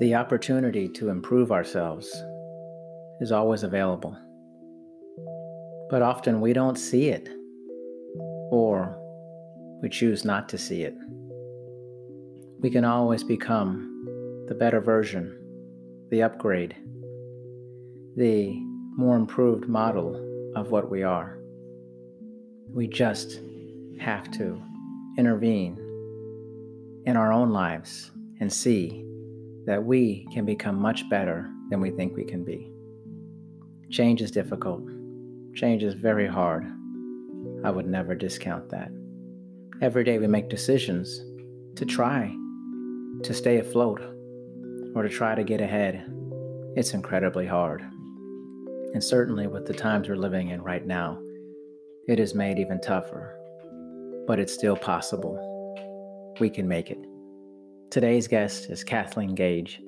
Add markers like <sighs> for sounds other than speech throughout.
the opportunity to improve ourselves is always available. But often we don't see it, or we choose not to see it. We can always become the better version, the upgrade, the more improved model of what we are. We just have to intervene in our own lives and see that we can become much better than we think we can be. Change is difficult. Change is very hard. I would never discount that. Every day we make decisions to try to stay afloat or to try to get ahead. It's incredibly hard. And certainly with the times we're living in right now, it is made even tougher. But it's still possible. We can make it. Today's guest is Kathleen Gage,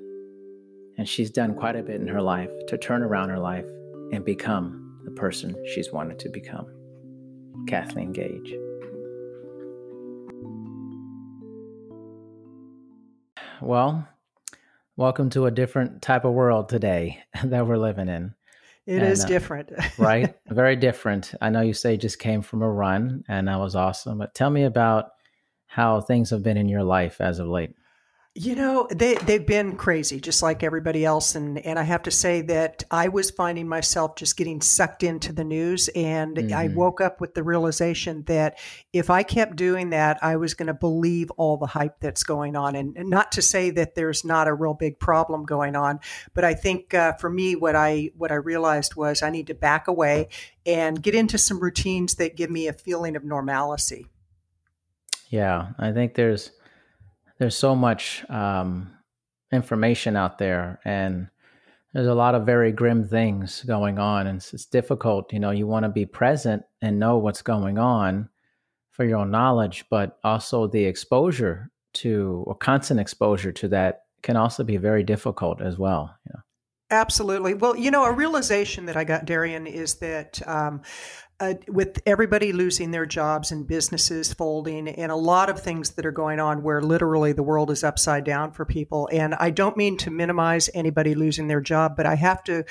and she's done quite a bit in her life to turn around her life and become the person she's wanted to become. Kathleen Gage. Well, welcome to a different type of world today <laughs> that we're living in. It and, is uh, different. <laughs> right? Very different. I know you say you just came from a run and that was awesome, but tell me about how things have been in your life as of late. You know, they they've been crazy, just like everybody else, and and I have to say that I was finding myself just getting sucked into the news, and mm-hmm. I woke up with the realization that if I kept doing that, I was going to believe all the hype that's going on, and, and, not to say that there's not a real big problem going on, but I think uh, for me, what I what I realized was I need to back away and get into some routines that give me a feeling of normalcy. Yeah, I think there's there's so much um, information out there, and there's a lot of very grim things going on, and it's, it's difficult. You know, you want to be present and know what's going on for your own knowledge, but also the exposure to or constant exposure to that can also be very difficult as well. You know? Absolutely. Well, you know, a realization that I got, Darian, is that um, uh, with everybody losing their jobs and businesses folding, and a lot of things that are going on where literally the world is upside down for people. And I don't mean to minimize anybody losing their job, but I have to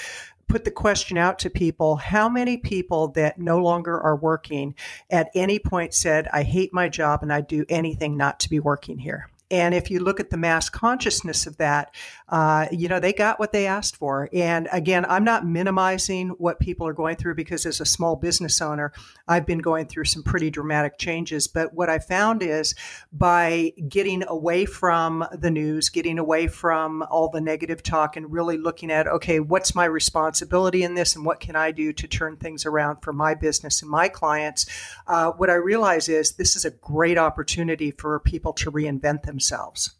put the question out to people how many people that no longer are working at any point said, I hate my job and I'd do anything not to be working here? And if you look at the mass consciousness of that, uh, you know, they got what they asked for. And again, I'm not minimizing what people are going through because as a small business owner, I've been going through some pretty dramatic changes. But what I found is by getting away from the news, getting away from all the negative talk, and really looking at, okay, what's my responsibility in this and what can I do to turn things around for my business and my clients, uh, what I realize is this is a great opportunity for people to reinvent themselves themselves.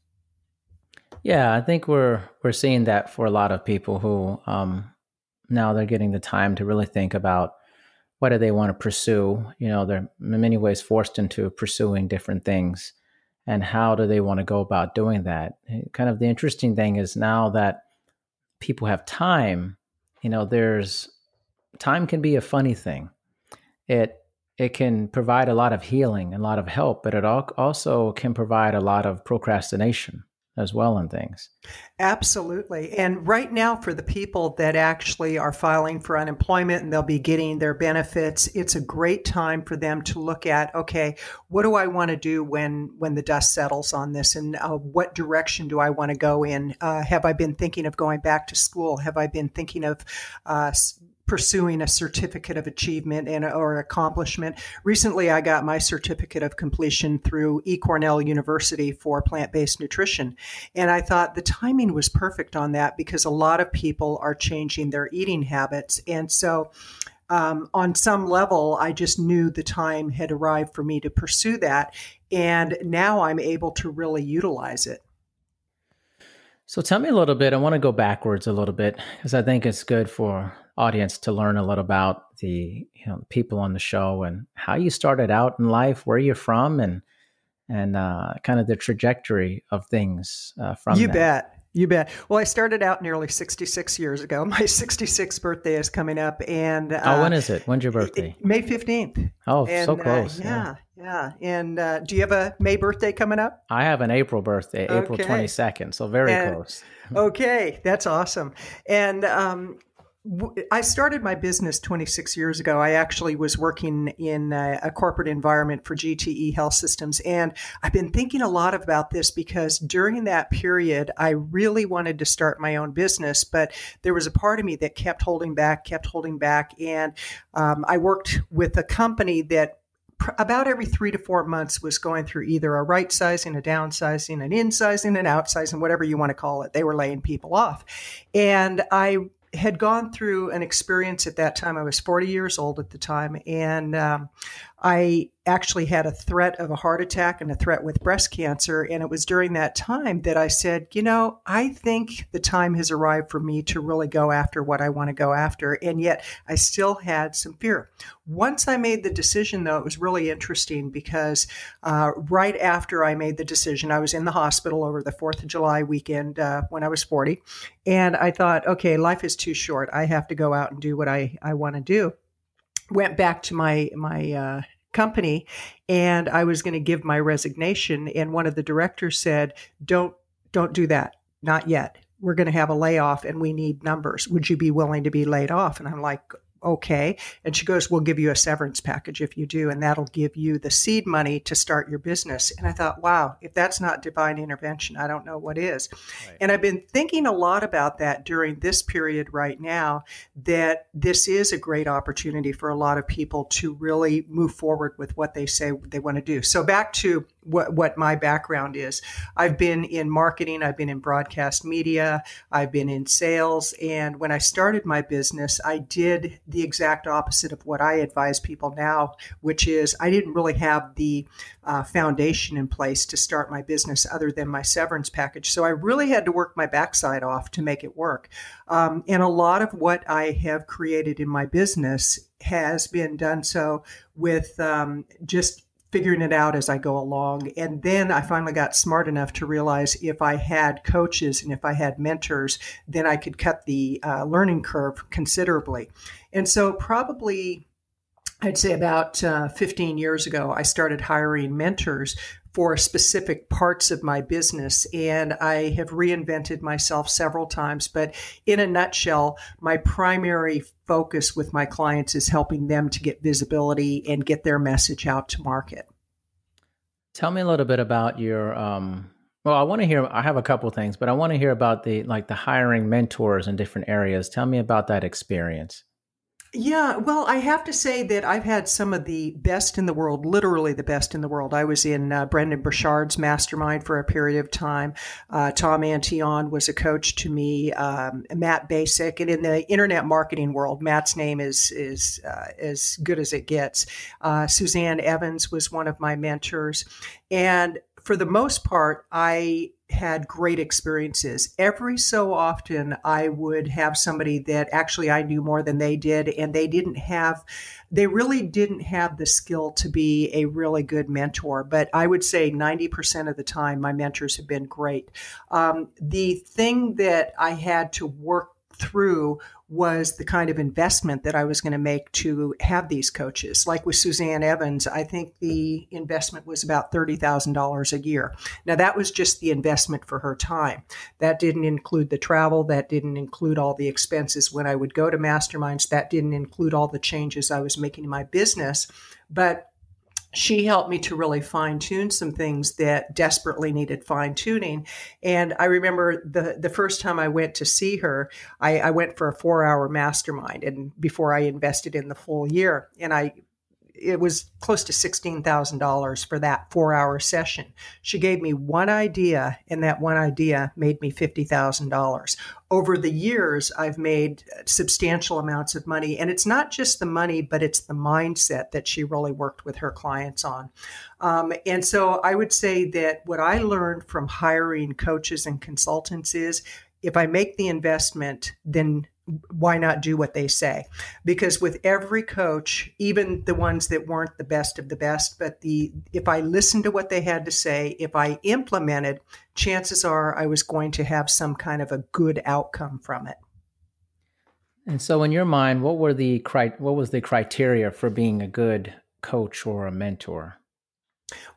Yeah, I think we're we're seeing that for a lot of people who um, now they're getting the time to really think about what do they want to pursue. You know, they're in many ways forced into pursuing different things, and how do they want to go about doing that? Kind of the interesting thing is now that people have time. You know, there's time can be a funny thing. It it can provide a lot of healing and a lot of help, but it also can provide a lot of procrastination as well in things. Absolutely. And right now, for the people that actually are filing for unemployment and they'll be getting their benefits, it's a great time for them to look at okay, what do I want to do when when the dust settles on this, and uh, what direction do I want to go in? Uh, have I been thinking of going back to school? Have I been thinking of uh, pursuing a certificate of achievement and or accomplishment. Recently, I got my certificate of completion through eCornell University for plant-based nutrition, and I thought the timing was perfect on that because a lot of people are changing their eating habits, and so. Um, on some level, I just knew the time had arrived for me to pursue that. And now I'm able to really utilize it. So tell me a little bit. I want to go backwards a little bit because I think it's good for audience to learn a little about the you know people on the show and how you started out in life, where you're from, and and uh, kind of the trajectory of things uh, from you that. bet You bet. Well, I started out nearly 66 years ago. <laughs> My 66th birthday is coming up. And uh, oh, when is it? When's your birthday? May 15th. Oh, and, so close. Uh, yeah, yeah. And uh, do you have a May birthday coming up? I have an April birthday, April 22nd. So very And- close. Okay, that's awesome. And um, I started my business 26 years ago. I actually was working in a, a corporate environment for GTE Health Systems. And I've been thinking a lot about this because during that period, I really wanted to start my own business, but there was a part of me that kept holding back, kept holding back. And um, I worked with a company that about every three to four months was going through either a right sizing, a downsizing, an insizing, an outsizing, whatever you want to call it. They were laying people off. And I had gone through an experience at that time. I was 40 years old at the time. And um, I actually had a threat of a heart attack and a threat with breast cancer. And it was during that time that I said, you know, I think the time has arrived for me to really go after what I want to go after. And yet I still had some fear. Once I made the decision, though, it was really interesting because uh, right after I made the decision, I was in the hospital over the 4th of July weekend uh, when I was 40. And I thought, okay, life is too short. I have to go out and do what I, I want to do. Went back to my, my, uh, company and I was going to give my resignation and one of the directors said don't don't do that not yet. We're going to have a layoff and we need numbers. Would you be willing to be laid off? And I'm like okay? And she goes we'll give you a severance package if you do and that'll give you the seed money to start your business. And I thought wow if that's not divine intervention I don't know what is. And I've been thinking a lot about that during this period right now that this is a great opportunity for a lot of people to really move forward with what they say they want to do. So back to what, what my background is. I've been in marketing, I've been in broadcast media, I've been in sales. And when I started my business, I did the exact opposite of what I advise people now, which is I didn't really have the uh, foundation in place to start my business other than my severance package. So I really had to work my backside off to make it work. Um, and a lot of what I have created in my business has been done so with um, just figuring it out as I go along. And then I finally got smart enough to realize if I had coaches and if I had mentors, then I could cut the uh, learning curve considerably. And so, probably I'd say about uh, 15 years ago, I started hiring mentors for specific parts of my business. And I have reinvented myself several times. But in a nutshell, my primary focus with my clients is helping them to get visibility and get their message out to market. Tell me a little bit about your. Um, well, I want to hear. I have a couple things, but I want to hear about the like the hiring mentors in different areas. Tell me about that experience. Yeah, well, I have to say that I've had some of the best in the world, literally the best in the world. I was in uh, Brendon Burchard's mastermind for a period of time. Uh, Tom Antion was a coach to me. Um, Matt Basic, and in the internet marketing world, Matt's name is is uh, as good as it gets. Uh, Suzanne Evans was one of my mentors, and for the most part, I had great experiences. Every so often, I would have somebody that actually I knew more than they did, and they didn't have, they really didn't have the skill to be a really good mentor. But I would say 90% of the time, my mentors have been great. Um, the thing that I had to work through was the kind of investment that I was going to make to have these coaches. Like with Suzanne Evans, I think the investment was about $30,000 a year. Now, that was just the investment for her time. That didn't include the travel, that didn't include all the expenses when I would go to masterminds, that didn't include all the changes I was making in my business. But she helped me to really fine tune some things that desperately needed fine tuning. And I remember the the first time I went to see her, I, I went for a four hour mastermind, and before I invested in the full year, and I it was close to $16,000 for that four hour session. She gave me one idea, and that one idea made me $50,000. Over the years, I've made substantial amounts of money, and it's not just the money, but it's the mindset that she really worked with her clients on. Um, and so I would say that what I learned from hiring coaches and consultants is if I make the investment, then why not do what they say? Because with every coach, even the ones that weren't the best of the best, but the if I listened to what they had to say, if I implemented, chances are I was going to have some kind of a good outcome from it. And so, in your mind, what were the what was the criteria for being a good coach or a mentor?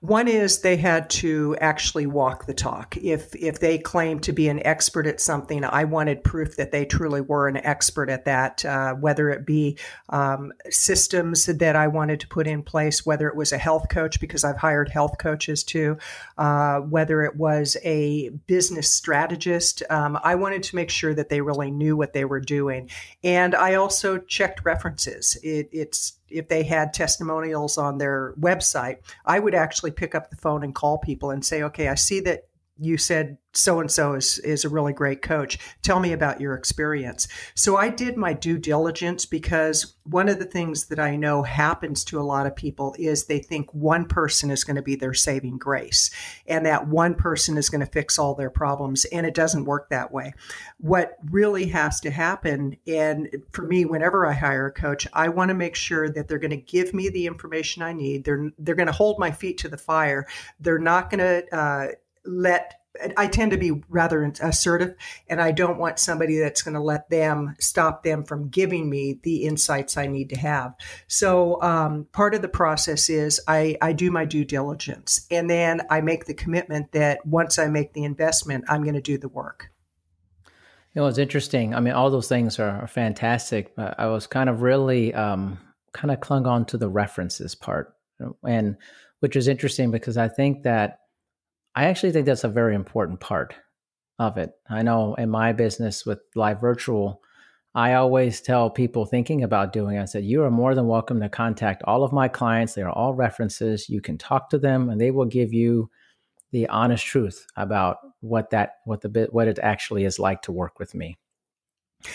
One is they had to actually walk the talk. If if they claimed to be an expert at something, I wanted proof that they truly were an expert at that. Uh, whether it be um, systems that I wanted to put in place, whether it was a health coach because I've hired health coaches too, uh, whether it was a business strategist, um, I wanted to make sure that they really knew what they were doing, and I also checked references. It, it's if they had testimonials on their website, I would actually pick up the phone and call people and say, okay, I see that you said so and so is is a really great coach. Tell me about your experience. So I did my due diligence because one of the things that I know happens to a lot of people is they think one person is going to be their saving grace and that one person is going to fix all their problems and it doesn't work that way. What really has to happen and for me whenever I hire a coach, I want to make sure that they're going to give me the information I need. They're they're going to hold my feet to the fire. They're not going to uh, let I tend to be rather assertive, and I don't want somebody that's going to let them stop them from giving me the insights I need to have. So, um, part of the process is I, I do my due diligence, and then I make the commitment that once I make the investment, I'm going to do the work. You know, it's interesting. I mean, all those things are, fantastic, but I was kind of really um, kind of clung on to the references part, and which is interesting because I think that I actually think that's a very important part of it. I know in my business with live virtual, I always tell people thinking about doing it, I said, you are more than welcome to contact all of my clients. They are all references. You can talk to them and they will give you the honest truth about what that what the bit what it actually is like to work with me.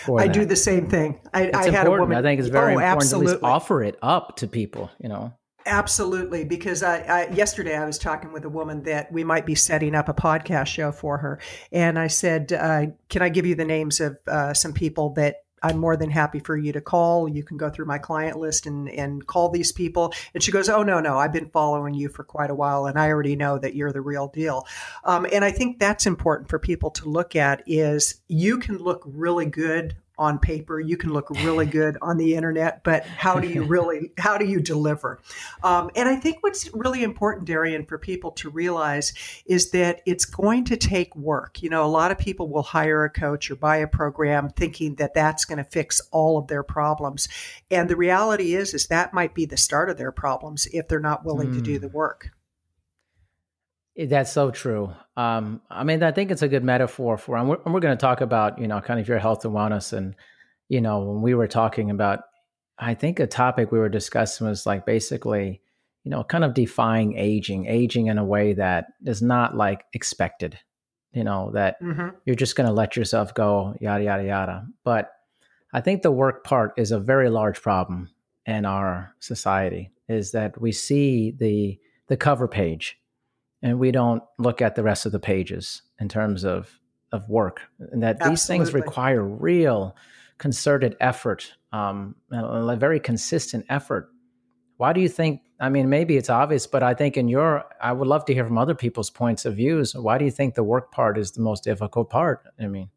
I that. do the same thing. I, I had a woman. I think it's oh, very oh, important absolutely. to at least offer it up to people, you know. Absolutely, because I, I, yesterday I was talking with a woman that we might be setting up a podcast show for her, and I said, uh, "Can I give you the names of uh, some people that I'm more than happy for you to call. You can go through my client list and, and call these people. And she goes, Oh, no, no, I've been following you for quite a while and I already know that you're the real deal. Um, and I think that's important for people to look at is you can look really good on paper. You can look really <laughs> good on the internet, but how do you really how do you deliver? Um, and I think what's really important, Darian, for people to realize is that it's going to take work. You know, a lot of people will hire a coach or buy a program thinking that that's going to fix all of their problems, and the reality is is that might be the start of their problems if they're not willing mm. to do hmm. the work. That's so true. Um, I mean, I think it's a good metaphor for, and we're, we're going to talk about, you know, kind of your health and wellness. And, you know, when we were talking about, I think a topic we were discussing was like basically, you know, kind of defying aging, aging in a way that is not like expected, you know, that mm-hmm. you're just going to let yourself go, yada, yada, yada. But I think the work part is a very large problem in our society is that we see the, the cover page and we don't look at the rest of the pages in terms of of work. And that Absolutely. these things require real concerted effort um, a very consistent effort. Why do you think i mean maybe it's obvious but i think in your i would love to hear from other people's points of views. Why do you think the work part is the most difficult part? I mean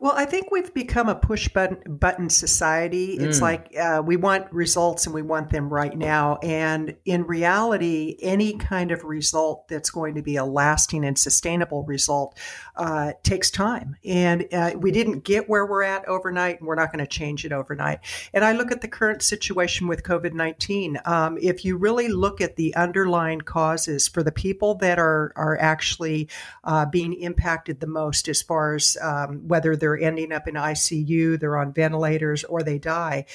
well, I think we've become a push button, button society. It's mm. like uh, we want results and we want them right now. And in reality, any kind of result that's going to be a lasting and sustainable result uh, takes time. And uh, we didn't get where we're at overnight, and we're not going to change it overnight. And I look at the current situation with COVID 19. Um, if you really look at the underlying causes for the people that are, are actually uh, being impacted the most, as far as um, whether whether they're ending up in ICU, they're on ventilators, or they die,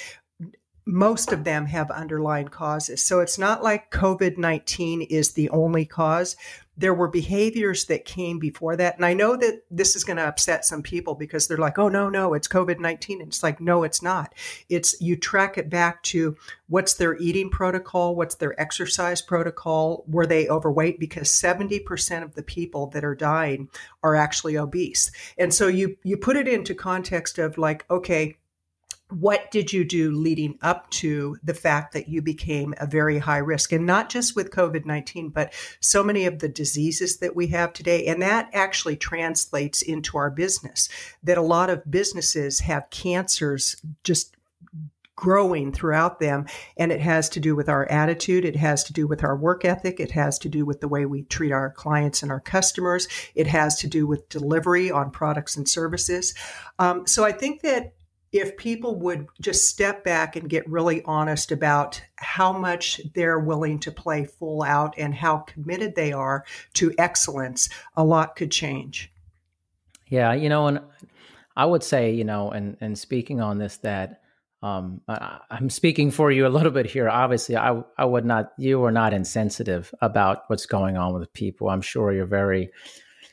most of them have underlying causes. So it's not like COVID 19 is the only cause there were behaviors that came before that. And I know that this is going to upset some people because they're like, oh, no, no, it's COVID 19. And it's like, no, it's not. It's you track it back to what's their eating protocol, what's their exercise protocol, were they overweight? Because 70% of the people that are dying are actually obese. And so you, you put it into context of like, okay, what did you do leading up to the fact that you became a very high risk? And not just with covid-19 but so many of the diseases that we have today. And that actually translates into our business that a lot of businesses have cancers just growing throughout them. And it has to do with our attitude. It has to do with our work ethic. It has to do with the way we treat our clients and our customers. It has to do with delivery on products and services. Um, so i think that if people would just step back and get really honest about how much they're willing to play full out and how committed they are to excellence, a lot could change. Yeah, you know, and I would say, you know, and and speaking on this, that um, I, am speaking for you a little bit here. Obviously, I I would not, you are not insensitive about what's going on with people. I'm sure you're very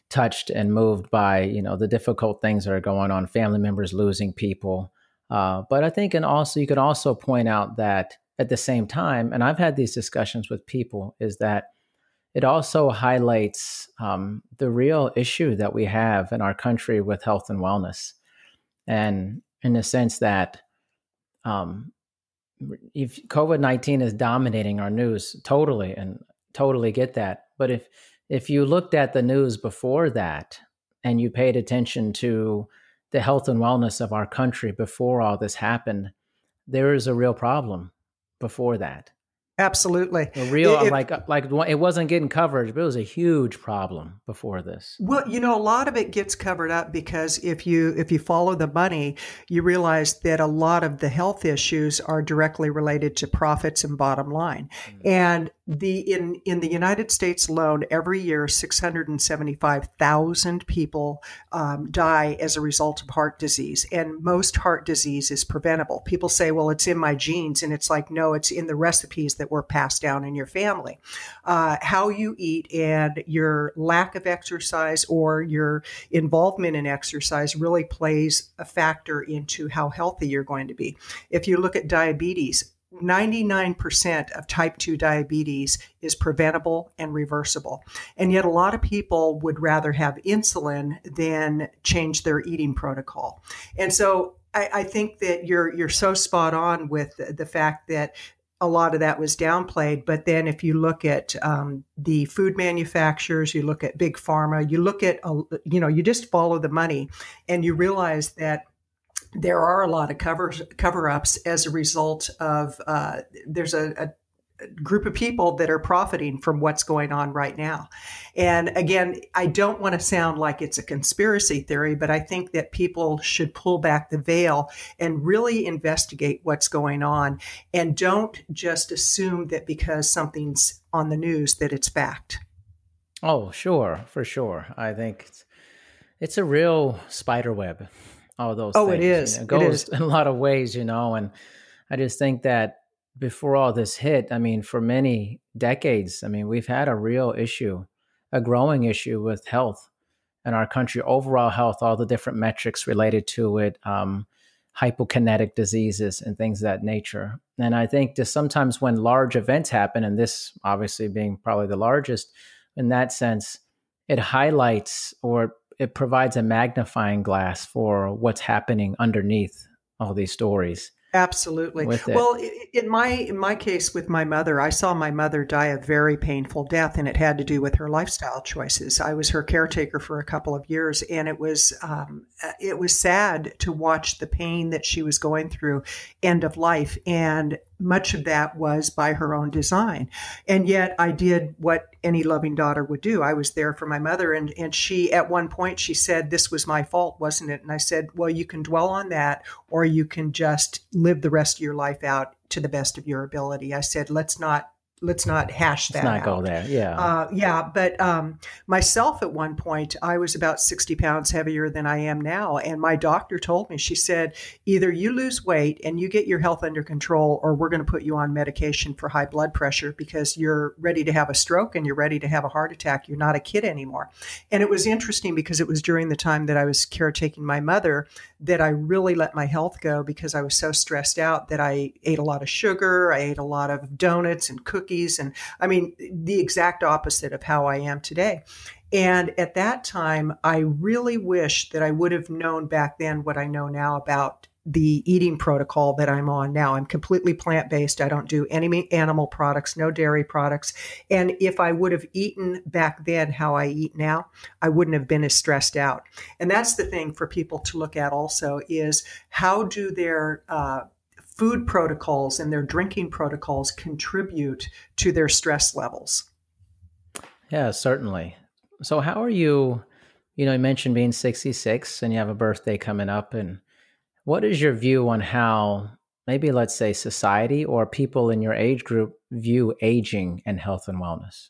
touched and moved by you know the difficult things that are going on family members losing people. Uh, but i think and also you could also point out that at the same time and i've had these discussions with people is that it also highlights um, the real issue that we have in our country with health and wellness. And in the sense that um, if covid-19 is dominating our news totally and totally get that but if if you looked at the news before that and you paid attention to the health and wellness of our country before all this happened, there is a real problem before that. Absolutely. A real if, like like it wasn't getting coverage, but it was a huge problem before this. Well, you know, a lot of it gets covered up because if you if you follow the money, you realize that a lot of the health issues are directly related to profits and bottom line. Mm-hmm. And the in in the United States alone, every year, six hundred and seventy five thousand people um, die as a result of heart disease, and most heart disease is preventable. People say, "Well, it's in my genes," and it's like, no, it's in the recipes that were passed down in your family. Uh, how you eat and your lack of exercise or your involvement in exercise really plays a factor into how healthy you're going to be. If you look at diabetes, 99% of type 2 diabetes is preventable and reversible. And yet, a lot of people would rather have insulin than change their eating protocol. And so, I, I think that you're you're so spot on with the, the, fact that a lot of that was downplayed. But then, if you look at um, the food manufacturers, you look at big pharma, you look at you know, you just follow the money, and you realize that there are a lot of cover cover ups as a result of uh, there's a, a, group of people that are profiting from what's going on right now. And again, I don't want to sound like it's a conspiracy theory, but I think that people should pull back the veil and really investigate what's going on and don't just assume that because something's on the news that it's fact. Oh, sure, for sure. I think it's, it's a real spider web all those oh things. it is you know, it goes in <laughs> a lot of ways you know and i just think that before all this hit i mean for many decades i mean we've had a real issue a growing issue with health in our country overall health all the different metrics related to it um, hypokinetic diseases and things of that nature and i think just sometimes when large events happen and this obviously being probably the largest in that sense it highlights or it provides a magnifying glass for what's happening underneath all these stories. Absolutely. Well, in my in my case with my mother, I saw my mother die a very painful death, and it had to do with her lifestyle choices. I was her caretaker for a couple of years, and it was um, Uh, it was sad to watch the pain that she was going through, end of life, and much of that was by her own design. And yet I did what any loving daughter would do. I was there for my mother and and she at one point she said this was my fault, wasn't it? And I said, "Well, you can dwell on that or you can just live the rest of your life out to the best of your ability." I said, "Let's not let's not hash that. Let's not out. go there. Yeah. Uh, yeah. But um, myself, at one point, I was about 60 pounds heavier than I am now. And my doctor told me, she said, either you lose weight and you get your health under control, or we're going to put you on medication for high blood pressure because you're ready to have a stroke and you're ready to have a heart attack. You're not a kid anymore. And it was interesting because it was during the time that I was caretaking my mother that I really let my health go because I was so stressed out that I ate a lot of sugar, I ate a lot of donuts and cookies, and I mean, the exact opposite of how I am today. And at that time, I really wish that I would have known back then what I know now about the eating protocol that I'm on now. I'm completely plant based. I don't do any animal products, no dairy products. And if I would have eaten back then how I eat now, I wouldn't have been as stressed out. And that's the thing for people to look at also is how do their uh, food protocols and their drinking protocols contribute to their stress levels? Yeah, certainly. So, how are you? You know, you mentioned being 66 and you have a birthday coming up. And what is your view on how maybe, let's say, society or people in your age group view aging and health and wellness?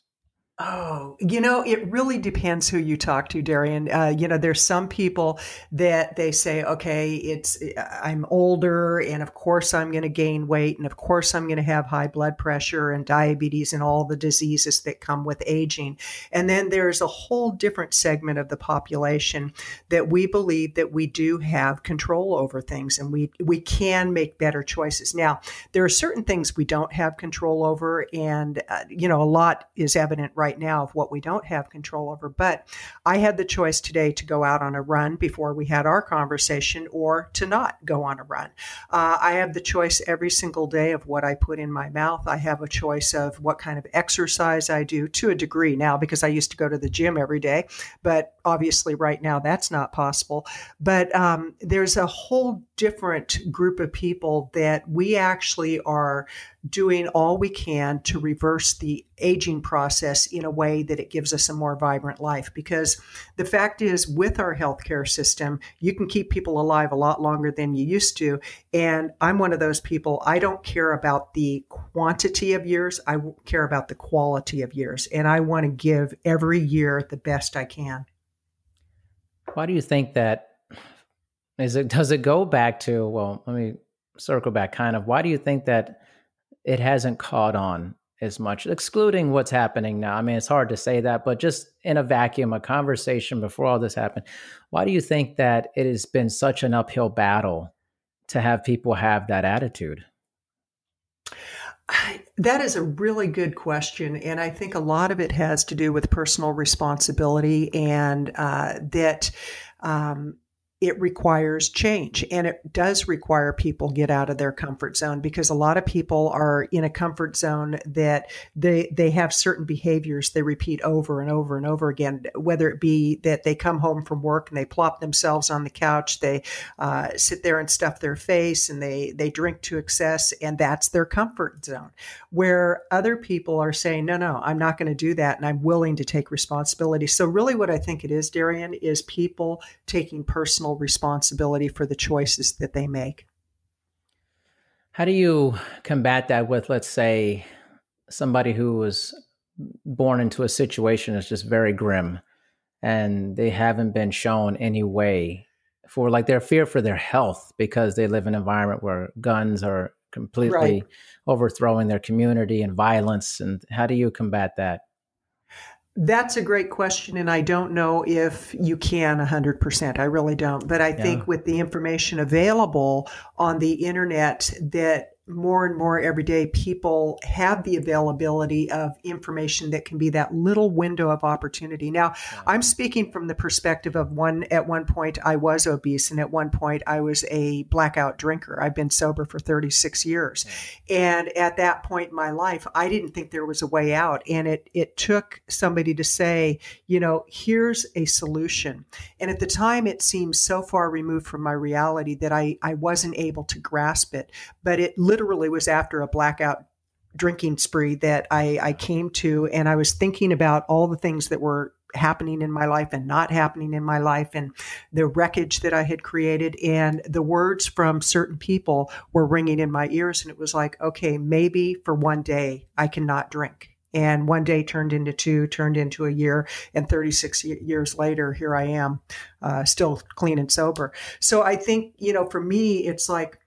Oh, you know, it really depends who you talk to, Darian. Uh, you know, there's some people that they say, okay, it's I'm older, and of course I'm going to gain weight, and of course I'm going to have high blood pressure and diabetes and all the diseases that come with aging. And then there's a whole different segment of the population that we believe that we do have control over things, and we we can make better choices. Now, there are certain things we don't have control over, and uh, you know, a lot is evident right right now of what we don't have control over. But I had the choice today to go out on a run before we had our conversation or to not go on a run. Uh, I have the choice every single day of what I put in my mouth. I have a choice of what kind of exercise I do to a degree now because I used to go to the gym every day. But obviously, right now, that's not possible. But um, there's a whole different group of people that we actually are doing all we can to reverse the aging process in a way that it gives us a more vibrant life. Because the fact is, with our healthcare system, you can keep people alive a lot longer than you used to. And I'm one of those people, I don't care about the quantity of years, I care about the quality of years. And I want to give every year the best I can. Why do you think that? Is it does it go back to well, let me circle back kind of. Why do you think that it hasn't caught on as much, excluding what's happening now. I mean, it's hard to say that, but just in a vacuum, a conversation before all this happened, why do you think that it has been such an uphill battle to have people have that attitude? That is a really good question. And I think a lot of it has to do with personal responsibility and uh, that um, it requires change and it does require people get out of their comfort zone because a lot of people are in a comfort zone that they they have certain behaviors they repeat over and over and over again whether it be that they come home from work and they plop themselves on the couch they uh, sit there and stuff their face and they they drink to excess and that's their comfort zone. Where other people are saying no no i'm not going to do that and i'm willing to take responsibility. So really what i think it is darian is people taking personal personal responsibility for the choices that they make. How do you combat that with, let's say, somebody who was born into a situation that's just very grim and they haven't been shown any way for like their fear for their health because they live in an environment where guns are completely right. overthrowing their community and violence and how do you combat that that's a great question, and I don't know if you can 100%. I really don't. But I yeah. think with the information available on the internet, that more and more every day people have the availability of information that can be that little window of opportunity. Now, yeah. I'm speaking from the perspective of one at one point I was obese and at one point I was a blackout drinker. I've been sober for 36 years. Yeah. And at that point in my life, I didn't think there was a way out and it it took somebody to say, you know, here's a solution. And at the time it seemed so far removed from my reality that I I wasn't able to grasp it, but it literally literally was after a blackout drinking spree that I, I came to, and I was thinking about all the things that were happening in my life and not happening in my life and the wreckage that I had created. And the words from certain people were ringing in my ears. And it was like, okay, maybe for one day I cannot drink. And one day turned into two, turned into a year. And 36 years later, here I am, uh, still clean and sober. So I think, you know, for me, it's like,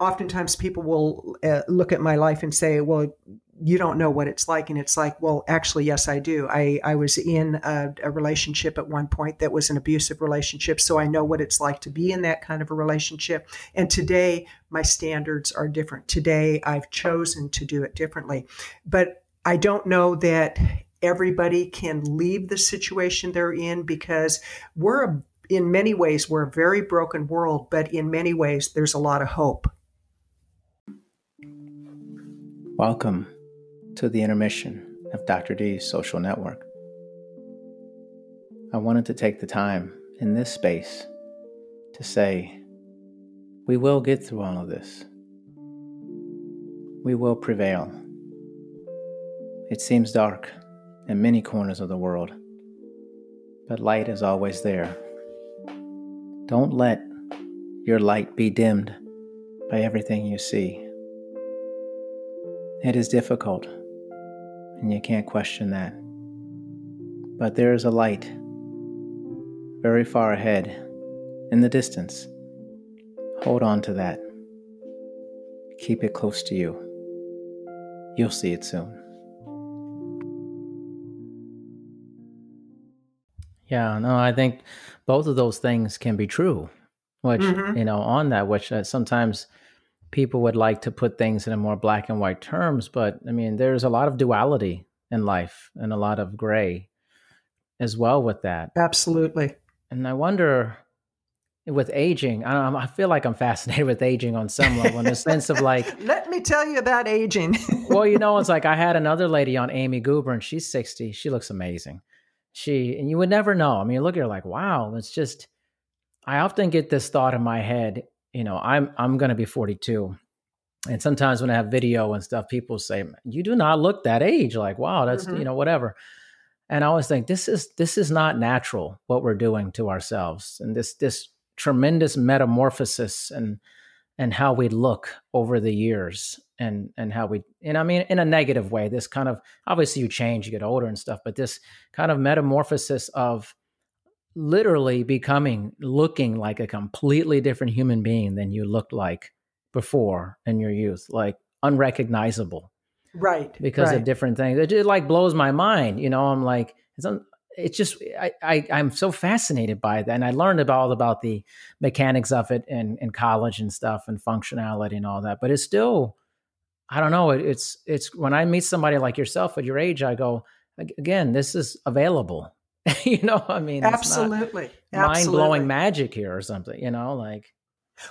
oftentimes people will uh, look at my life and say, well, you don't know what it's like. And it's like, well, actually, yes, I do. I, I was in a, a, relationship at one point that was an abusive relationship. So I know what it's like to be in that kind of a relationship. And today, my standards are different. Today, I've chosen to do it differently. But I don't know that everybody can leave the situation they're in because we're in many ways, we're a very broken world, but in many ways, there's a lot of hope. Welcome to the intermission of Dr. D's social network. I wanted to take the time in this space to say, we will get through all of this. We will prevail. It seems dark in many corners of the world, but light is always there. Don't let your light be dimmed by everything you see. It is difficult, and you can't question that. But there is a light very far ahead in the distance. Hold on to that. Keep it close to you. You'll see it soon. Yeah, no, I think both of those things can be true. Which, mm-hmm. you know, on that, which uh, sometimes people would like to put things in a more black and white terms, but I mean, there's a lot of duality in life and a lot of gray as well with that. Absolutely. And I wonder with aging, I, I feel like I'm fascinated <laughs> with aging on some level in the sense of like, <laughs> let me tell you about aging. <laughs> well, you know, it's like I had another lady on Amy Goober and she's 60. She looks amazing. She, and you would never know. I mean, you look at her like, wow, it's just, I often get this thought in my head you know, I'm I'm going to be 42. And sometimes when I have video and stuff, people say, "You do not look that age." Like, wow, that's mm-hmm. you know whatever. And I always think this is this is not natural what we're doing to ourselves, and this this tremendous metamorphosis and and how we look over the years and and how we and I mean in a negative way. This kind of obviously you change, you get older and stuff, but this kind of metamorphosis of literally becoming looking like a completely different human being than you looked like before in your youth, like unrecognizable. Right. Because right. of different things. It, it, like blows my mind. You know, I'm like, it's, un, it's just, I, I, I'm so fascinated by that. And I learned about all about the mechanics of it in, in college and stuff and functionality and all that. But it's still, I don't know. It, it's, it's when I meet somebody like yourself at your age, I go, again, this is available <laughs> you know, I mean, absolutely, mind blowing magic here or something. You know, like.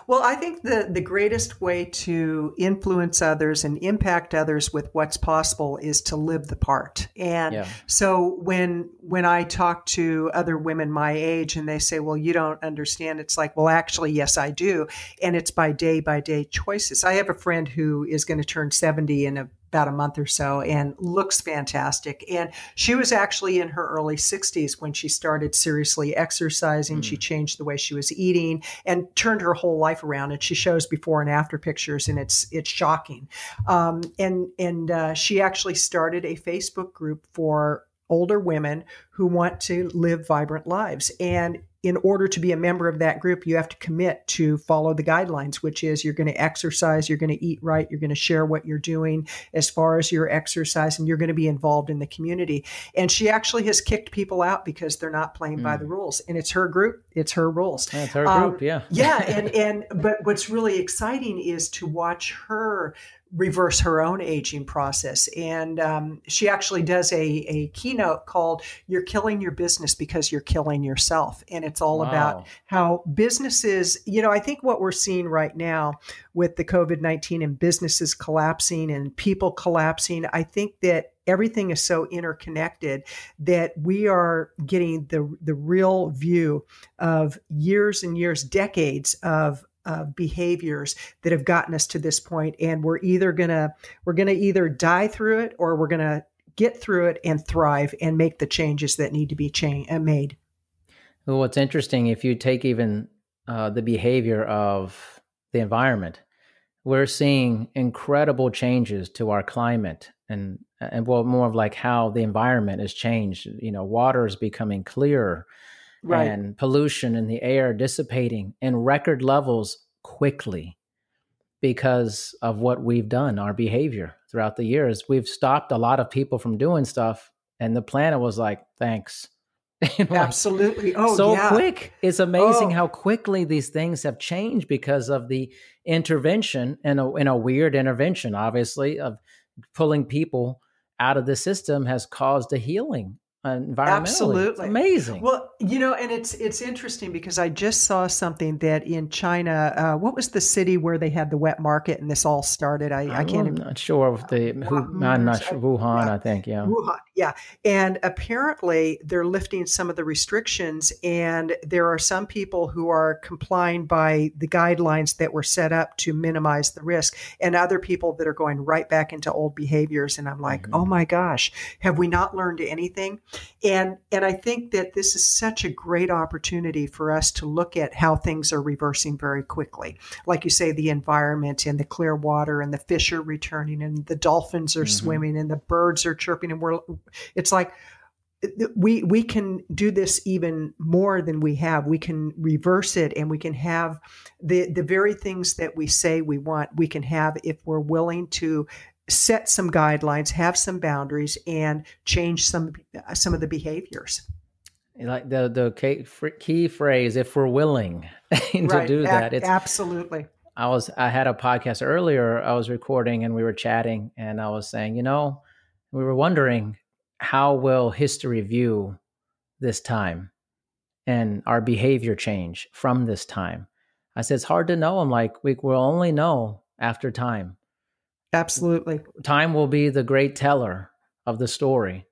Well, I think the, the greatest way to influence others and impact others with what's possible is to live the part. And yeah. so when when I talk to other women my age and they say, "Well, you don't understand," it's like, "Well, actually, yes, I do." And it's by day by day choices. I have a friend who is going to turn seventy in a about a month or so and looks fantastic. And she was actually in her early 60s when she started seriously exercising. Mm. She changed the way she was eating and turned her whole life around. And she shows before and after pictures, and it's it's shocking. Um, and and uh, she actually started a Facebook group for older women who want to live vibrant lives. And in order to be a member of that group, you have to commit to follow the guidelines, which is you're going to exercise, you're going to eat right, you're going to share what you're doing as far as your exercise, and you're going to be involved in the community. And she actually has kicked people out because they're not playing mm. by the hmm. rules. And it's her group, it's her rules. Yeah, it's her group, um, yeah. yeah, and <laughs> and but what's really exciting is to watch her reverse her own aging process. And um, she actually does a, a keynote called You're Killing Your Business Because You're Killing Yourself. And it's all wow. about how businesses, you know, I think what we're seeing right now with the COVID 19 and businesses collapsing and people collapsing, I think that everything is so interconnected that we are getting the the real view of years and years decades of uh, behaviors that have gotten us to this point and we're either gonna we're gonna either die through it or we're gonna get through it and thrive and make the changes that need to be uh, made. Well what's interesting if you take even uh, the behavior of the environment we're seeing incredible changes to our climate and and well more of like how the environment has changed. You know water is becoming clearer right. and pollution in the air dissipating in record levels quickly because of what we've done, our behavior throughout the years. We've stopped a lot of people from doing stuff, and the planet was like, thanks. <laughs> like, Absolutely. Oh, so yeah. quick. It's amazing oh. how quickly these things have changed because of the intervention and a, in a weird intervention, obviously, of pulling people out of the system has caused a healing environmentally. Absolutely. It's amazing. Well, you know, and it's it's interesting because I just saw something that in China, uh, what was the city where they had the wet market and this all started? I, I can't. I'm not sure if the who, I'm not sure Wuhan. I think yeah. Wuhan, yeah. And apparently they're lifting some of the restrictions, and there are some people who are complying by the guidelines that were set up to minimize the risk, and other people that are going right back into old behaviors. And I'm like, mm-hmm. oh my gosh, have we not learned anything? And and I think that this is such a great opportunity for us to look at how things are reversing very quickly. Like you say, the environment and the clear water and the fish are returning and the dolphins are mm-hmm. swimming and the birds are chirping and we're it's like we we can do this even more than we have we can reverse it and we can have the the very things that we say we want we can have if we're willing to set some guidelines, have some boundaries, and change some uh, some of the behaviors. Like the the key phrase, if we're willing <laughs> to right. do that, it's absolutely. I was I had a podcast earlier. I was recording and we were chatting, and I was saying, you know, we were wondering how will history view this time and our behavior change from this time. I said it's hard to know. I'm like we will only know after time Absolutely. Time will be the great teller of the story.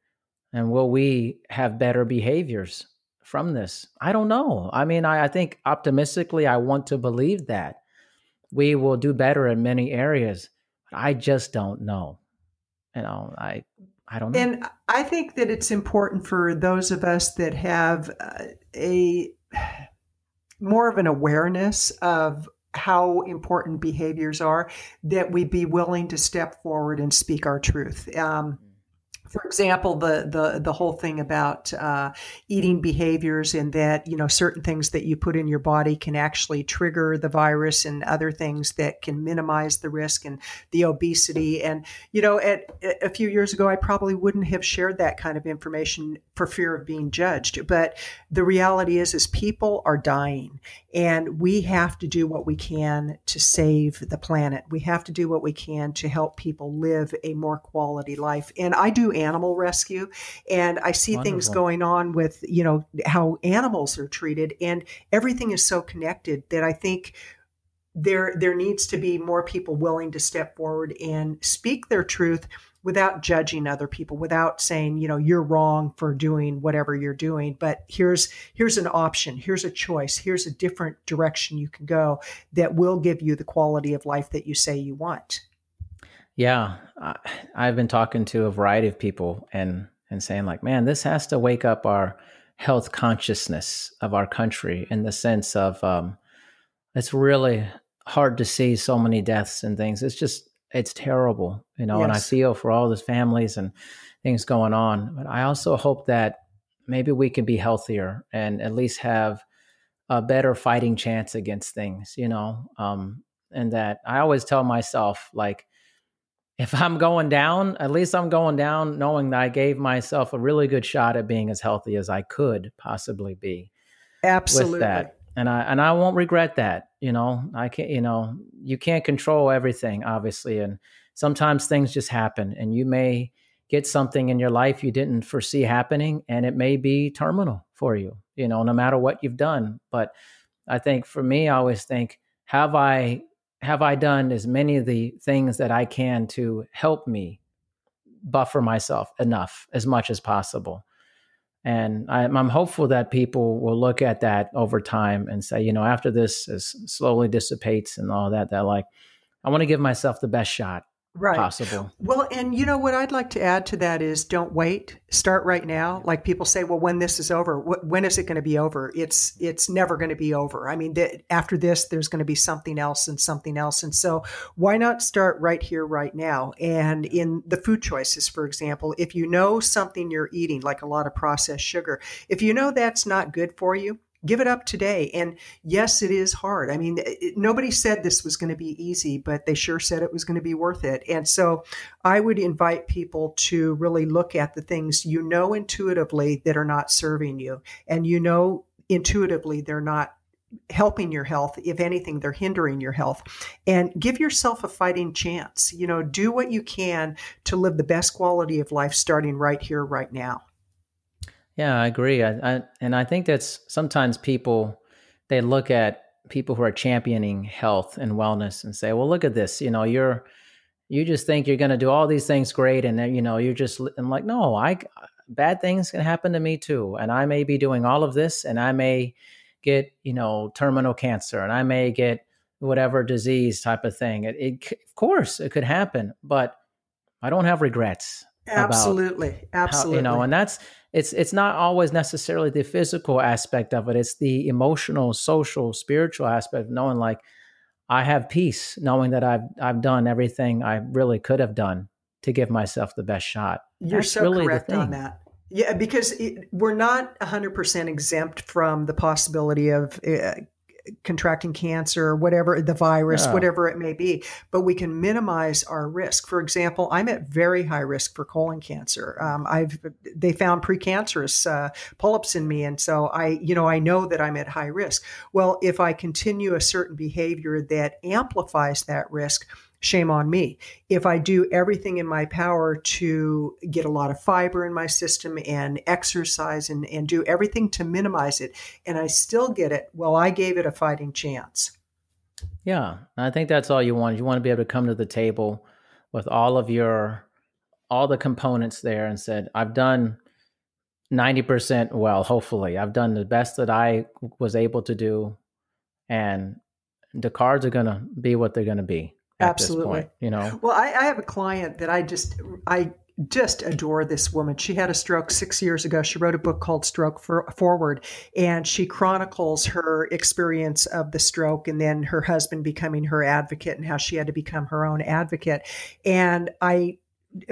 And will we have better behaviors from this? I don't know. I mean, I, I think optimistically, I want to believe that we will do better in many areas. But I just don't know. You know, I I don't know. And I think that it's important for those of us that have uh, a <sighs> more of an awareness of how important behaviors are that we be willing to step forward and speak our truth. Um, for example, the the the whole thing about uh, eating behaviors and that you know certain things that you put in your body can actually trigger the virus and other things that can minimize the risk and the obesity and you know at a few years ago I probably wouldn't have shared that kind of information for fear of being judged. But the reality is is people are dying and we have to do what we can to save the planet. We have to do what we can to help people live a more quality life. And I do animal rescue and I see Wonderful. things going on with, you know, how animals are treated and everything is so connected that I think there there needs to be more people willing to step forward and speak their truth without judging other people without saying you know you're wrong for doing whatever you're doing but here's here's an option here's a choice here's a different direction you can go that will give you the quality of life that you say you want. Yeah i've been talking to a variety of people and and saying like man this has to wake up our health consciousness of our country in the sense of um, it's really hard to see so many deaths and things. It's just it's terrible, you know, yes. and I feel for all those families and things going on. But I also hope that maybe we can be healthier and at least have a better fighting chance against things, you know. Um, and that I always tell myself, like, if I'm going down, at least I'm going down knowing that I gave myself a really good shot at being as healthy as I could possibly be. Absolutely. With that and I and I won't regret that. You know, I can't. You know, you can't control everything, obviously, and sometimes things just happen, and you may get something in your life you didn't foresee happening, and it may be terminal for you. You know, no matter what you've done. But I think for me, I always think, have I have I done as many of the things that I can to help me buffer myself enough as much as possible? And I'm, I'm, hopeful that people will look at that over time and say, you know, after this is slowly dissipates and all that, that like, I want to give myself the best shot right. possible. Well, and you know what I'd like to add to that is don't wait. Start right now. Like people say, well, when this is over, wh- when is it going to be over? It's it's never going to be over. I mean, th- after this, there's going to be something else and something else, and so why not start right here, right now? And in the food choices, for example, if you know something you're eating, like a lot of processed sugar, if you know that's not good for you, give it up today. And yes, it is hard. I mean, it, nobody said this was going to be easy, but they sure said it was going to be worth it. And so I would invite people to really look at the things you know intuitively that are not serving you, and you know intuitively they're not helping your health if anything they're hindering your health and give yourself a fighting chance you know do what you can to live the best quality of life starting right here right now Yeah, I agree. I, I, and I think that's sometimes people they look at people who are championing health and wellness and say, "Well, look at this. You know, you're you just think you're going to do all these things great, and then you know you're just and like, no, I bad things can happen to me too, and I may be doing all of this, and I may get you know terminal cancer, and I may get whatever disease type of thing. It, it of course it could happen, but I don't have regrets. Absolutely, absolutely. How, you know, and that's it's it's not always necessarily the physical aspect of it. It's the emotional, social, spiritual aspect of knowing like I have peace knowing that I've I've done everything I really could have done to give myself the best shot. You're That's so really correct on that. Yeah, because it, we're not 100% exempt from the possibility of uh, contracting cancer or whatever the virus yeah. whatever it may be but we can minimize our risk. For example i'm at very high risk for colon cancer. Um, i've they found precancerous uh, polyps in me and so i you know i know that i'm at high risk. Well if i continue a certain behavior that amplifies that risk shame on me. If I do everything in my power to get a lot of fiber in my system and exercise and, and do everything to minimize it, and I still get it, well, I gave it a fighting chance. Yeah, I think that's all you want. You want to be able to come to the table with all of your all the components there and said, I've done 90% well, hopefully. I've done the best that I was able to do and the cards are going to be what they're going to be absolutely point, you know well I, I have a client that i just i just adore this woman. She had a stroke six years ago. She wrote a book called Stroke for, Forward, and she chronicles her experience of the stroke and then her husband becoming her advocate and how she had to become her own advocate. And I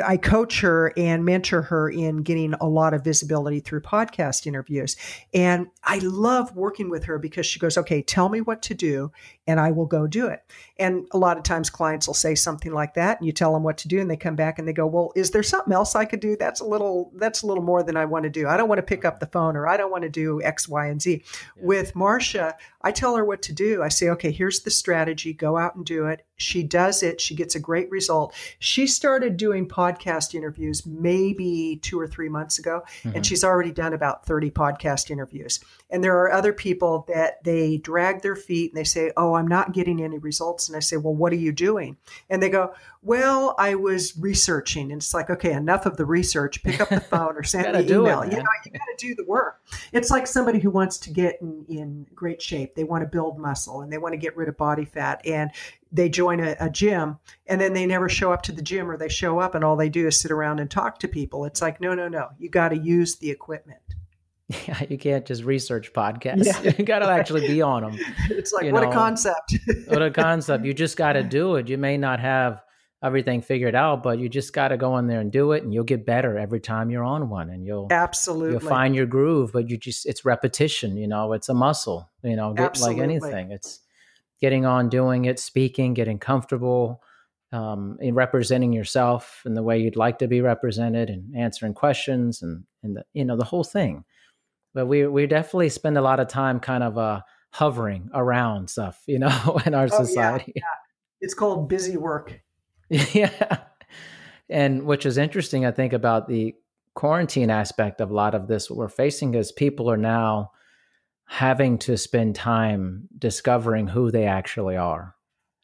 I coach her and mentor her in getting a lot of visibility through podcast interviews. And I love working with her because she goes, okay, tell me what to do and I will go do it. And a lot of times clients will say something like that and you tell them what to do and they come back and they go, "Well, is there something else I could do? That's a little that's a little more than I want to do. I don't want to pick up the phone or I don't want to do X, Y, and Z." Yeah. With Marcia, I tell her what to do. I say, "Okay, here's the strategy. Go out and do it." She does it. She gets a great result. She started doing podcast interviews maybe 2 or 3 months ago mm-hmm. and she's already done about 30 podcast interviews. And there are other people that they drag their feet and they say, "Oh, I'm not getting any results." And I say, Well, what are you doing? And they go, Well, I was researching. And it's like, okay, enough of the research. Pick up the phone or <laughs> send me an email. It, you know, you got to do the work. It's like somebody who wants to get in, in great shape. They want to build muscle and they want to get rid of body fat. And they join a, a, gym and then they never show up to the gym or they show up and all they do is sit around and talk to people. It's like, no, no, no. You got to use the equipment. <laughs> Yeah, you can't just research podcasts. Yeah. <laughs> You got to actually be on them. It's like, you what know, a concept. what a concept. You just got to do it. You may not have everything figured out, but you just got to go in there and do it, and you'll get better every time you're on one, and you'll absolutely you'll find your groove. But you just it's repetition. You know, it's a muscle. You know, like anything, it's getting on, doing it, speaking, getting comfortable. Um, in representing yourself in the way you'd like to be represented, and answering questions, and and the, you know the whole thing but we we definitely spend a lot of time kind of uh hovering around stuff, you know, <laughs> in our oh, society. Yeah, yeah. It's called busy work. <laughs> yeah. And which is interesting, I think, about the quarantine aspect of a lot of this, what we're facing is people are now having to spend time discovering who they actually are.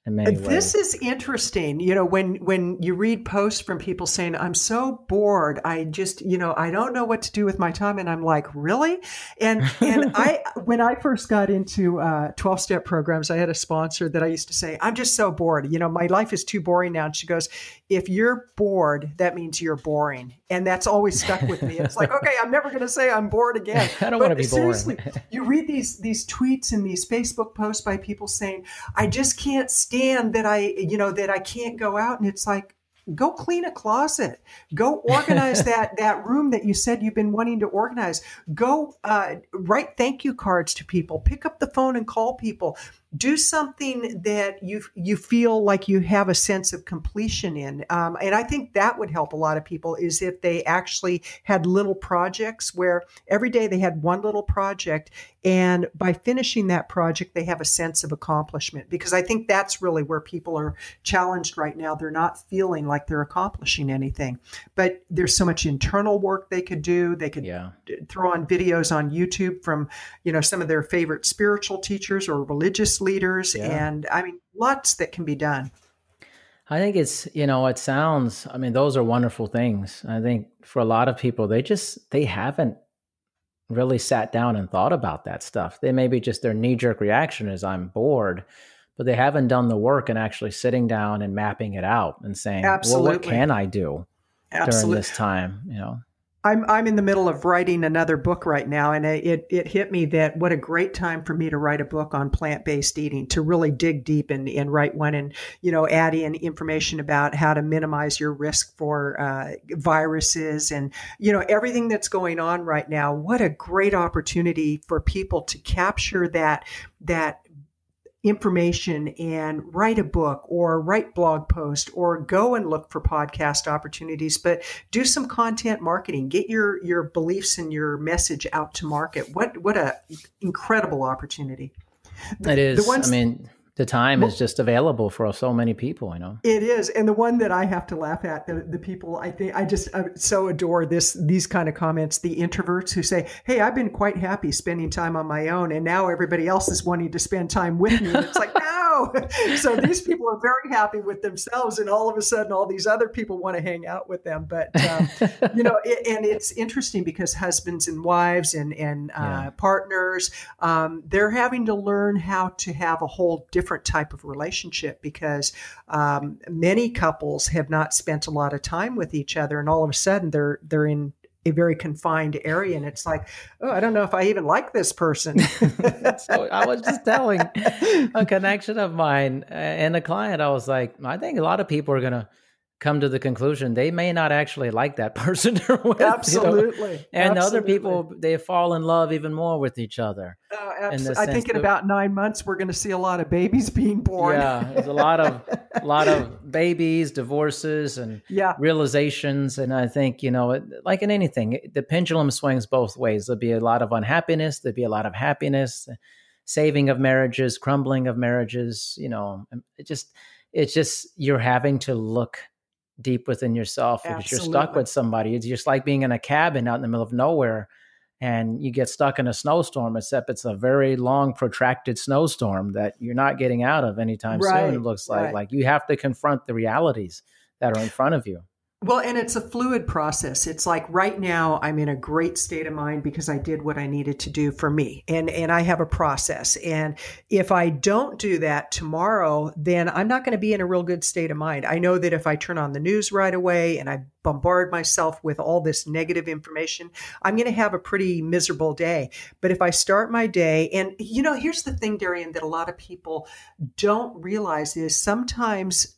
This is interesting. You know, when when you read posts from people saying, "I'm so bored. I just, you know, I don't know what to do with my time," and I'm like, "Really?" And and <laughs> I when I first got into uh, 12 step programs, I had a sponsor that I used to say, "I'm just so bored. You know, my life is too boring now." And she goes, "If you're bored, that means you're boring." And that's always stuck with me. It's like, okay, I'm never going to say I'm bored <laughs> again. I don't want to be seriously, boring. you read these these tweets and these Facebook posts by people saying, "I just can't." stand understand that I, you know, that I can't go out. And it's like, go clean a closet. Go organize <laughs> that that room that you said you've been wanting to organize. Go uh, write thank you cards to people. Pick up the phone and call people do something that you you feel like you have a sense of completion in. Um, and I think that would help a lot of people is if they actually had little projects where every day they had one little project and by finishing that project, they have a sense of accomplishment because I think that's really where people are challenged right now. They're not feeling like they're accomplishing anything, but there's so much internal work they could do. They could yeah. throw on videos on YouTube from, you know, some of their favorite spiritual teachers or religious leaders. Yeah. And I mean, lots that can be done. I think it's, you know, it sounds, I mean, those are wonderful things. I think for a lot of people, they just, they haven't really sat down and thought about that stuff. They maybe just their knee jerk reaction is I'm bored, but they haven't done the work and actually sitting down and mapping it out and saying, Absolutely. well, what can I do Absolutely. during this time? You know? I'm I'm in the middle of writing another book right now, and it it hit me that what a great time for me to write a book on plant based eating to really dig deep and, and write one and you know add in information about how to minimize your risk for uh, viruses and you know everything that's going on right now. What a great opportunity for people to capture that that information and write a book or write blog post or go and look for podcast opportunities but do some content marketing. Get your your beliefs and your message out to market. What what a incredible opportunity. It is. ones, i mean the time well, is just available for so many people you know? It is and the one that i have to laugh at the, the people i think i just I so adore this these kind of comments the introverts who say hey i've been quite happy spending time on my own and now everybody else is wanting to spend time with me. And it's like <laughs> no! <laughs> So these people are very happy with themselves and all of a sudden all these other people want to hang out with them. But um, you know <laughs> it, and it's interesting because husbands and wives and and uh, yeah. partners um, they're having to learn how to have a whole different different type of relationship because um, many couples have not spent a lot of time with each other, and all of a sudden they're they're in a very confined area and it's like oh i don't know if i even like this person. <laughs> So i was just telling a <laughs> connection of mine and a client i was like i think a lot of people are going to come to the conclusion they may not actually like that <laughs> person with, absolutely you know? and absolutely. other people they fall in love even more with each other uh, i think in about nine months we're going to see a lot of babies being born yeah there's a lot of a <laughs> lot of babies divorces and yeah. realizations and i think you know like in anything the pendulum swings both ways there'll be a lot of unhappiness there'll be a lot of happiness saving of marriages crumbling of marriages you know it just it's just you're having to look deep within yourself because you're stuck with somebody. It's just like being in a cabin out in the middle of nowhere and you get stuck in a snowstorm, except it's a very long, protracted snowstorm that you're not getting out of anytime right. soon. It looks like right. like you have to confront the realities that are in front of you. Well, and it's a fluid process. It's like right now I'm in a great state of mind because I did what I needed to do for me. And and I have a process. And if I don't do that tomorrow, then I'm not going to be in a real good state of mind. I know that if I turn on the news right away and I bombard myself with all this negative information, I'm going to have a pretty miserable day. But if I start my day and you know, here's the thing Darian that a lot of people don't realize is sometimes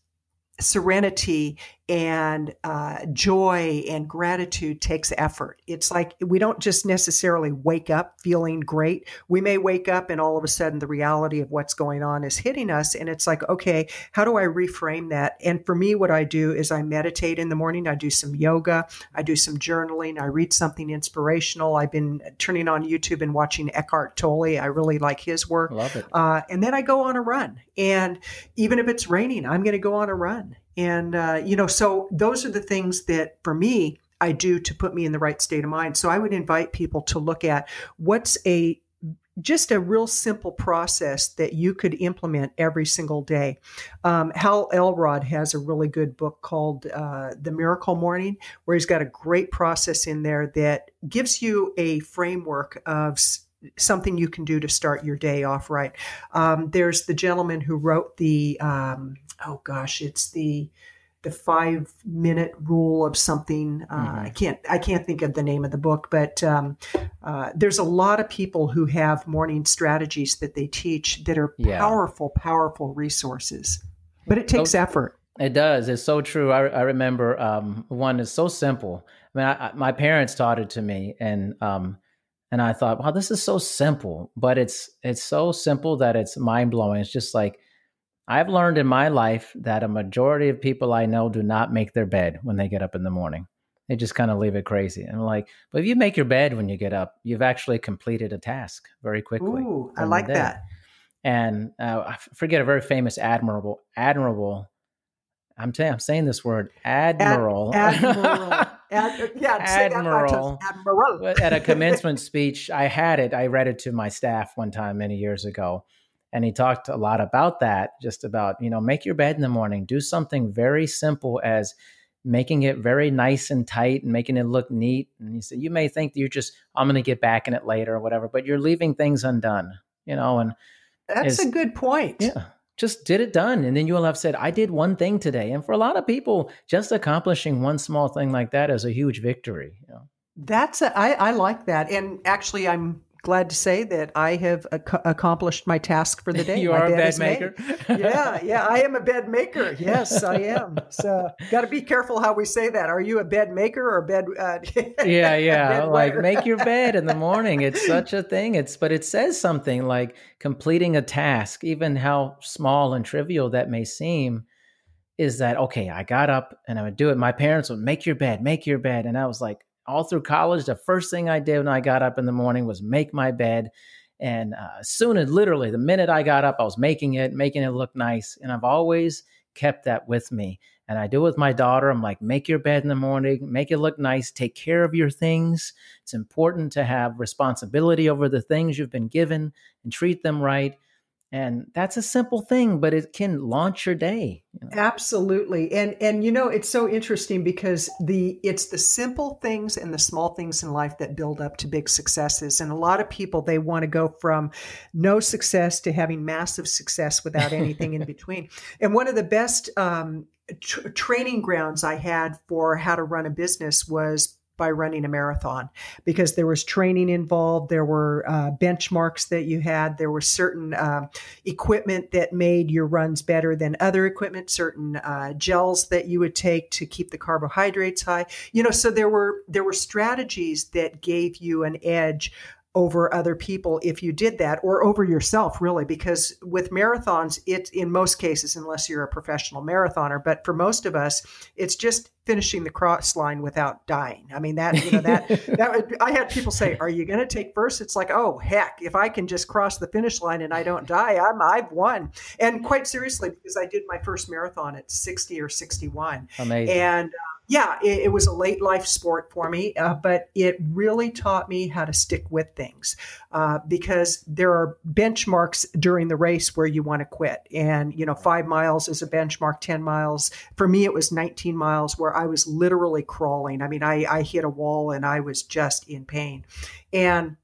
serenity and uh, joy and gratitude takes effort. It's like we don't just necessarily wake up feeling great. We may wake up and all of a sudden the reality of what's going on is hitting us. And it's like, okay, how do I reframe that? And for me, what I do is I meditate in the morning. I do some yoga. I do some journaling. I read something inspirational. I've been turning on YouTube and watching Eckhart Tolle. I really like his work. Love it. Uh, and then I go on a run. And even if it's raining, I'm going to go on a run. And, uh, you know, so those are the things that for me, I do to put me in the right state of mind. So I would invite people to look at what's a just a real simple process that you could implement every single day. Um, Hal Elrod has a really good book called uh, The Miracle Morning, where he's got a great process in there that gives you a framework of something you can do to start your day off right. Um, there's the gentleman who wrote the um, oh gosh, it's the the five minute rule of something. Uh, mm-hmm. I can't I can't think of the name of the book, but um, uh, there's a lot of people who have morning strategies that they teach that are yeah. powerful, powerful resources. But it takes so, effort. It does. It's so true. I, I remember um, one is so simple. I mean, I, I, my parents taught it to me, and um, and I thought, wow, this is so simple, but it's it's so simple that it's mind blowing. It's just like I've learned in my life that a majority of people I know do not make their bed when they get up in the morning. They just kind of leave it crazy. And I'm like, but if you make your bed when you get up, you've actually completed a task very quickly. Ooh, I like that. And uh, I forget a very famous admirable, admirable. I'm saying I'm saying this word, admiral. Ad, <laughs> admiral. Ad, yeah, admiral. admiral. At a commencement <laughs> speech, I had it. I read it to my staff one time many years ago, and he talked a lot about that. Just about you know, make your bed in the morning. Do something very simple as making it very nice and tight and making it look neat. And he said, you may think you're just, I'm going to get back in it later or whatever, but you're leaving things undone, you know, and that's a good point. Yeah. Just did it done. And then you will have said, I did one thing today. And for a lot of people, just accomplishing one small thing like that is a huge victory. You know? That's a, I, I like that. And actually, I'm glad to say that I have ac- accomplished my task for the <laughs> day. you my are a bed maker. <laughs> yeah, yeah, I am a bed maker. Yes, I am. So, got to be careful how we say that. Are you a bed maker or a bed? Uh, <laughs> yeah, yeah. like make your bed in the morning. It's such a thing. It's but it says something like completing a task, even how small and trivial that may seem. Is that okay? I got up and I would do it. My parents would make your bed, make your bed, and I was like, all through college, the first thing I did when I got up in the morning was make my bed. And uh, soon as literally the minute I got up, I was making it, making it look nice. And I've always kept that with me. And I do with my daughter. I'm like, make your bed in the morning, make it look nice, take care of your things. It's important to have responsibility over the things you've been given and treat them right. And that's a simple thing, but it can launch your day. You know? Absolutely. And and you know, it's so interesting because the it's the simple things and the small things in life that build up to big successes. And a lot of people they want to go from no success to having massive success without anything in <laughs> between. And one of the best um, tr- training grounds I had for how to run a business was by running a marathon because there was training involved. There were uh, benchmarks that you had. There was certain uh, equipment that made your runs better than other equipment. Certain uh, gels that you would take to keep the carbohydrates high. You know, so there were there were strategies that gave you an edge over other people if you did that or over yourself really because with marathons it in most cases unless you're a professional marathoner but for most of us it's just finishing the cross line without dying. I mean that you know that <laughs> that would, i had people say are you going to take first? It's like oh heck if i can just cross the finish line and i don't die i'm i've won. And quite seriously because i did my first marathon at 60 or 61 Amazing. and uh, yeah, it, it, was a late life sport for me, uh, but it really taught me how to stick with things uh, because there are benchmarks during the race where you want to quit. And, you know, five miles is a benchmark, 10 miles. For me, it was 19 miles where I was literally crawling. I mean, I, I hit a wall and I was just in pain. And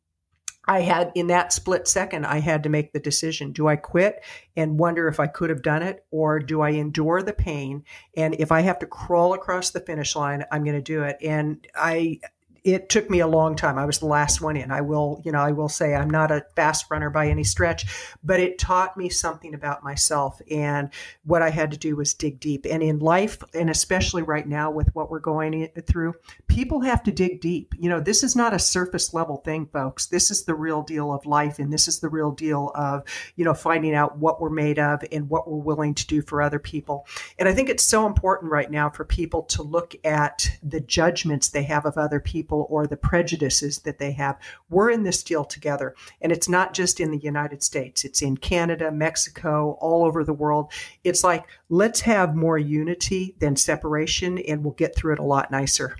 I had in that split second, I had to make the decision. Do I quit and wonder if I could have done it, or do I endure the pain? And if I have to crawl across the finish line, I'm going to do it. And I, it took me a long time. I was the last one in. I will, you know, I will say I'm not a fast runner by any stretch, but it taught me something about myself. And what I had to do was dig deep. And in life, and especially right now with what we're going through, people have to dig deep. You know, this is not a surface level thing, folks. This is the real deal of life. And this is the real deal of, you know, finding out what we're made of and what we're willing to do for other people. And I think it's so important right now for people to look at the judgments they have of other people people or the prejudices that they have. We're in this deal together. And it's not just in the United States, it's in Canada, Mexico, all over the world. It's like, let's have more unity than separation, and we'll get through it a lot nicer.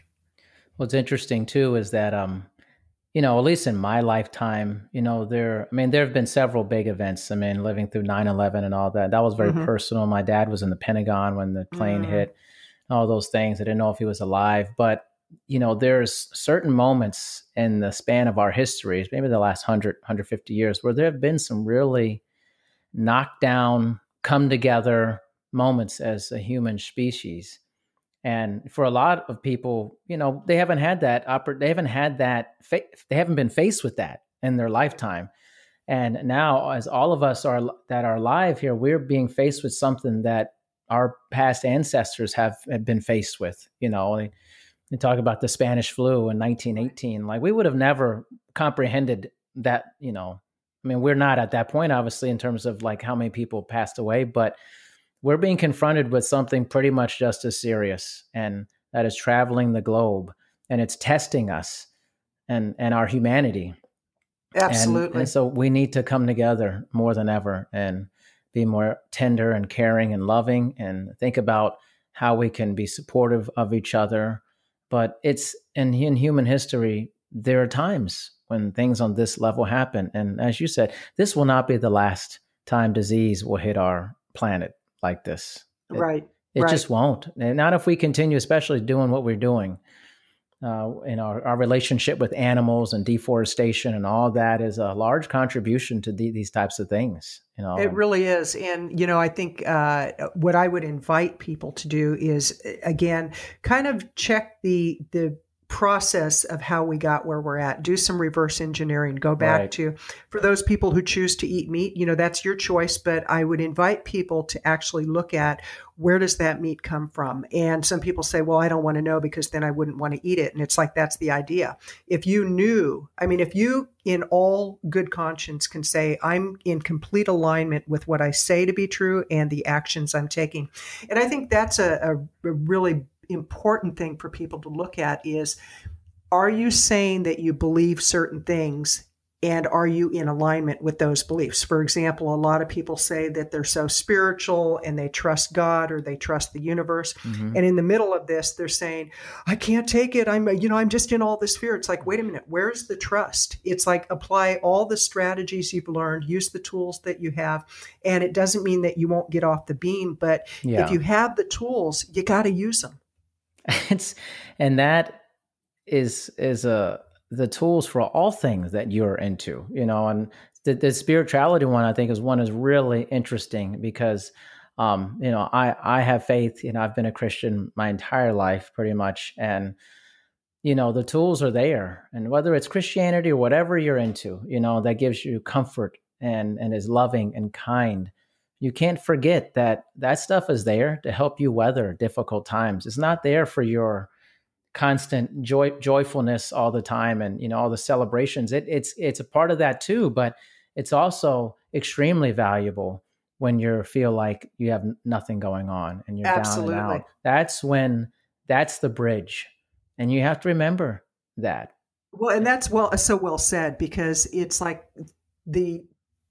What's interesting too is that, um, you know, at least in my lifetime, you know, there, I mean, there have been several big events. I mean, living through 9 11 and all that, that was very mm-hmm. personal. My dad was in the Pentagon when the plane mm-hmm. hit, all those things. I didn't know if he was alive, but you know, there's certain moments in the span of our histories, maybe the last 100, 150 years, where there have been some really knockdown, come together moments as a human species. And for a lot of people, you know, they haven't had that, they haven't had that, they haven't been faced with that in their lifetime. And now, as all of us are that are alive here, we're being faced with something that our past ancestors have, have been faced with. You know, You talk about the Spanish flu in 1918. Like we would have never comprehended that. You know, I mean, we're not at that point, obviously, in terms of like how many people passed away, but we're being confronted with something pretty much just as serious, and that is traveling the globe, and it's testing us and and our humanity. Absolutely. And, and so we need to come together more than ever and be more tender and caring and loving and think about how we can be supportive of each other. But it's in, in human history, there are times when things on this level happen. And as you said, this will not be the last time disease will hit our planet like this. It, right. It right. just won't. And not if we continue, especially doing what we're doing uh, in our, our relationship with animals and deforestation and all that is a large contribution to the, these types of things. You know, it really is. And you know, I think uh, what I would invite people to do is again, kind of check the the process of how we got where we're at. Do some reverse engineering. Go back right. to, for those people who choose to eat meat, you know, that's your choice. But I would invite people to actually look at where does that meat come from? And some people say, well, I don't want to know because then I wouldn't want to eat it. And it's like, that's the idea. If you knew, I mean, if you in all good conscience can say, I'm in complete alignment with what I say to be true and the actions I'm taking. And I think that's a, a, really important thing for people to look at is are you saying that you believe certain things and are you in alignment with those beliefs? For example, a lot of people say that they're so spiritual and they trust God or they trust the universe. Mm-hmm. And in the middle of this, they're saying, I can't take it. I'm, you know, I'm just in all this fear. It's like, wait a minute, where's the trust? It's like apply all the strategies you've learned, use the tools that you have. And it doesn't mean that you won't get off the beam, but yeah. if you have the tools, you got to use them. <laughs> it's and that is is a the tools for all things that you're into you know and the, the spirituality one i think is one is really interesting because um you know i i have faith you know i've been a christian my entire life pretty much and you know the tools are there and whether it's christianity or whatever you're into you know that gives you comfort and and is loving and kind you can't forget that that stuff is there to help you weather difficult times. It's not there for your constant joy joyfulness all the time and you know all the celebrations. It, it's it's a part of that too, but it's also extremely valuable when you feel like you have nothing going on and you're Absolutely. down and out. That's when that's the bridge, and you have to remember that. Well, and that's well so well said because it's like the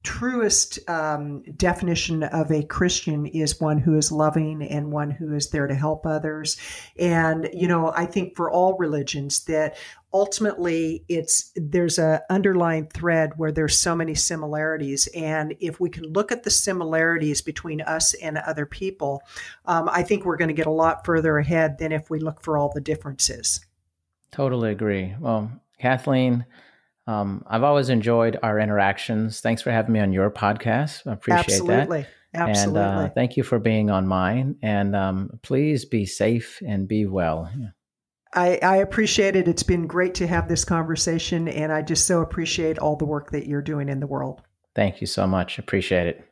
truest um, definition of a Christian is one who is loving and one who is there to help others. And, you know, I think for all religions that ultimately it's there's a underlying thread where there's so many similarities. And if we can look at the similarities between us and other people um, i think we're going to get a lot further ahead than if we look for all the differences. Totally agree. Well kathleen um, I've always enjoyed our interactions. Thanks for having me on your podcast. I appreciate Absolutely. that. Absolutely. And uh, thank you for being on mine. And um, please be safe and be well. I, I appreciate it. It's been great to have this conversation. And I just so appreciate all the work that you're doing in the world. Thank you so much. Appreciate it.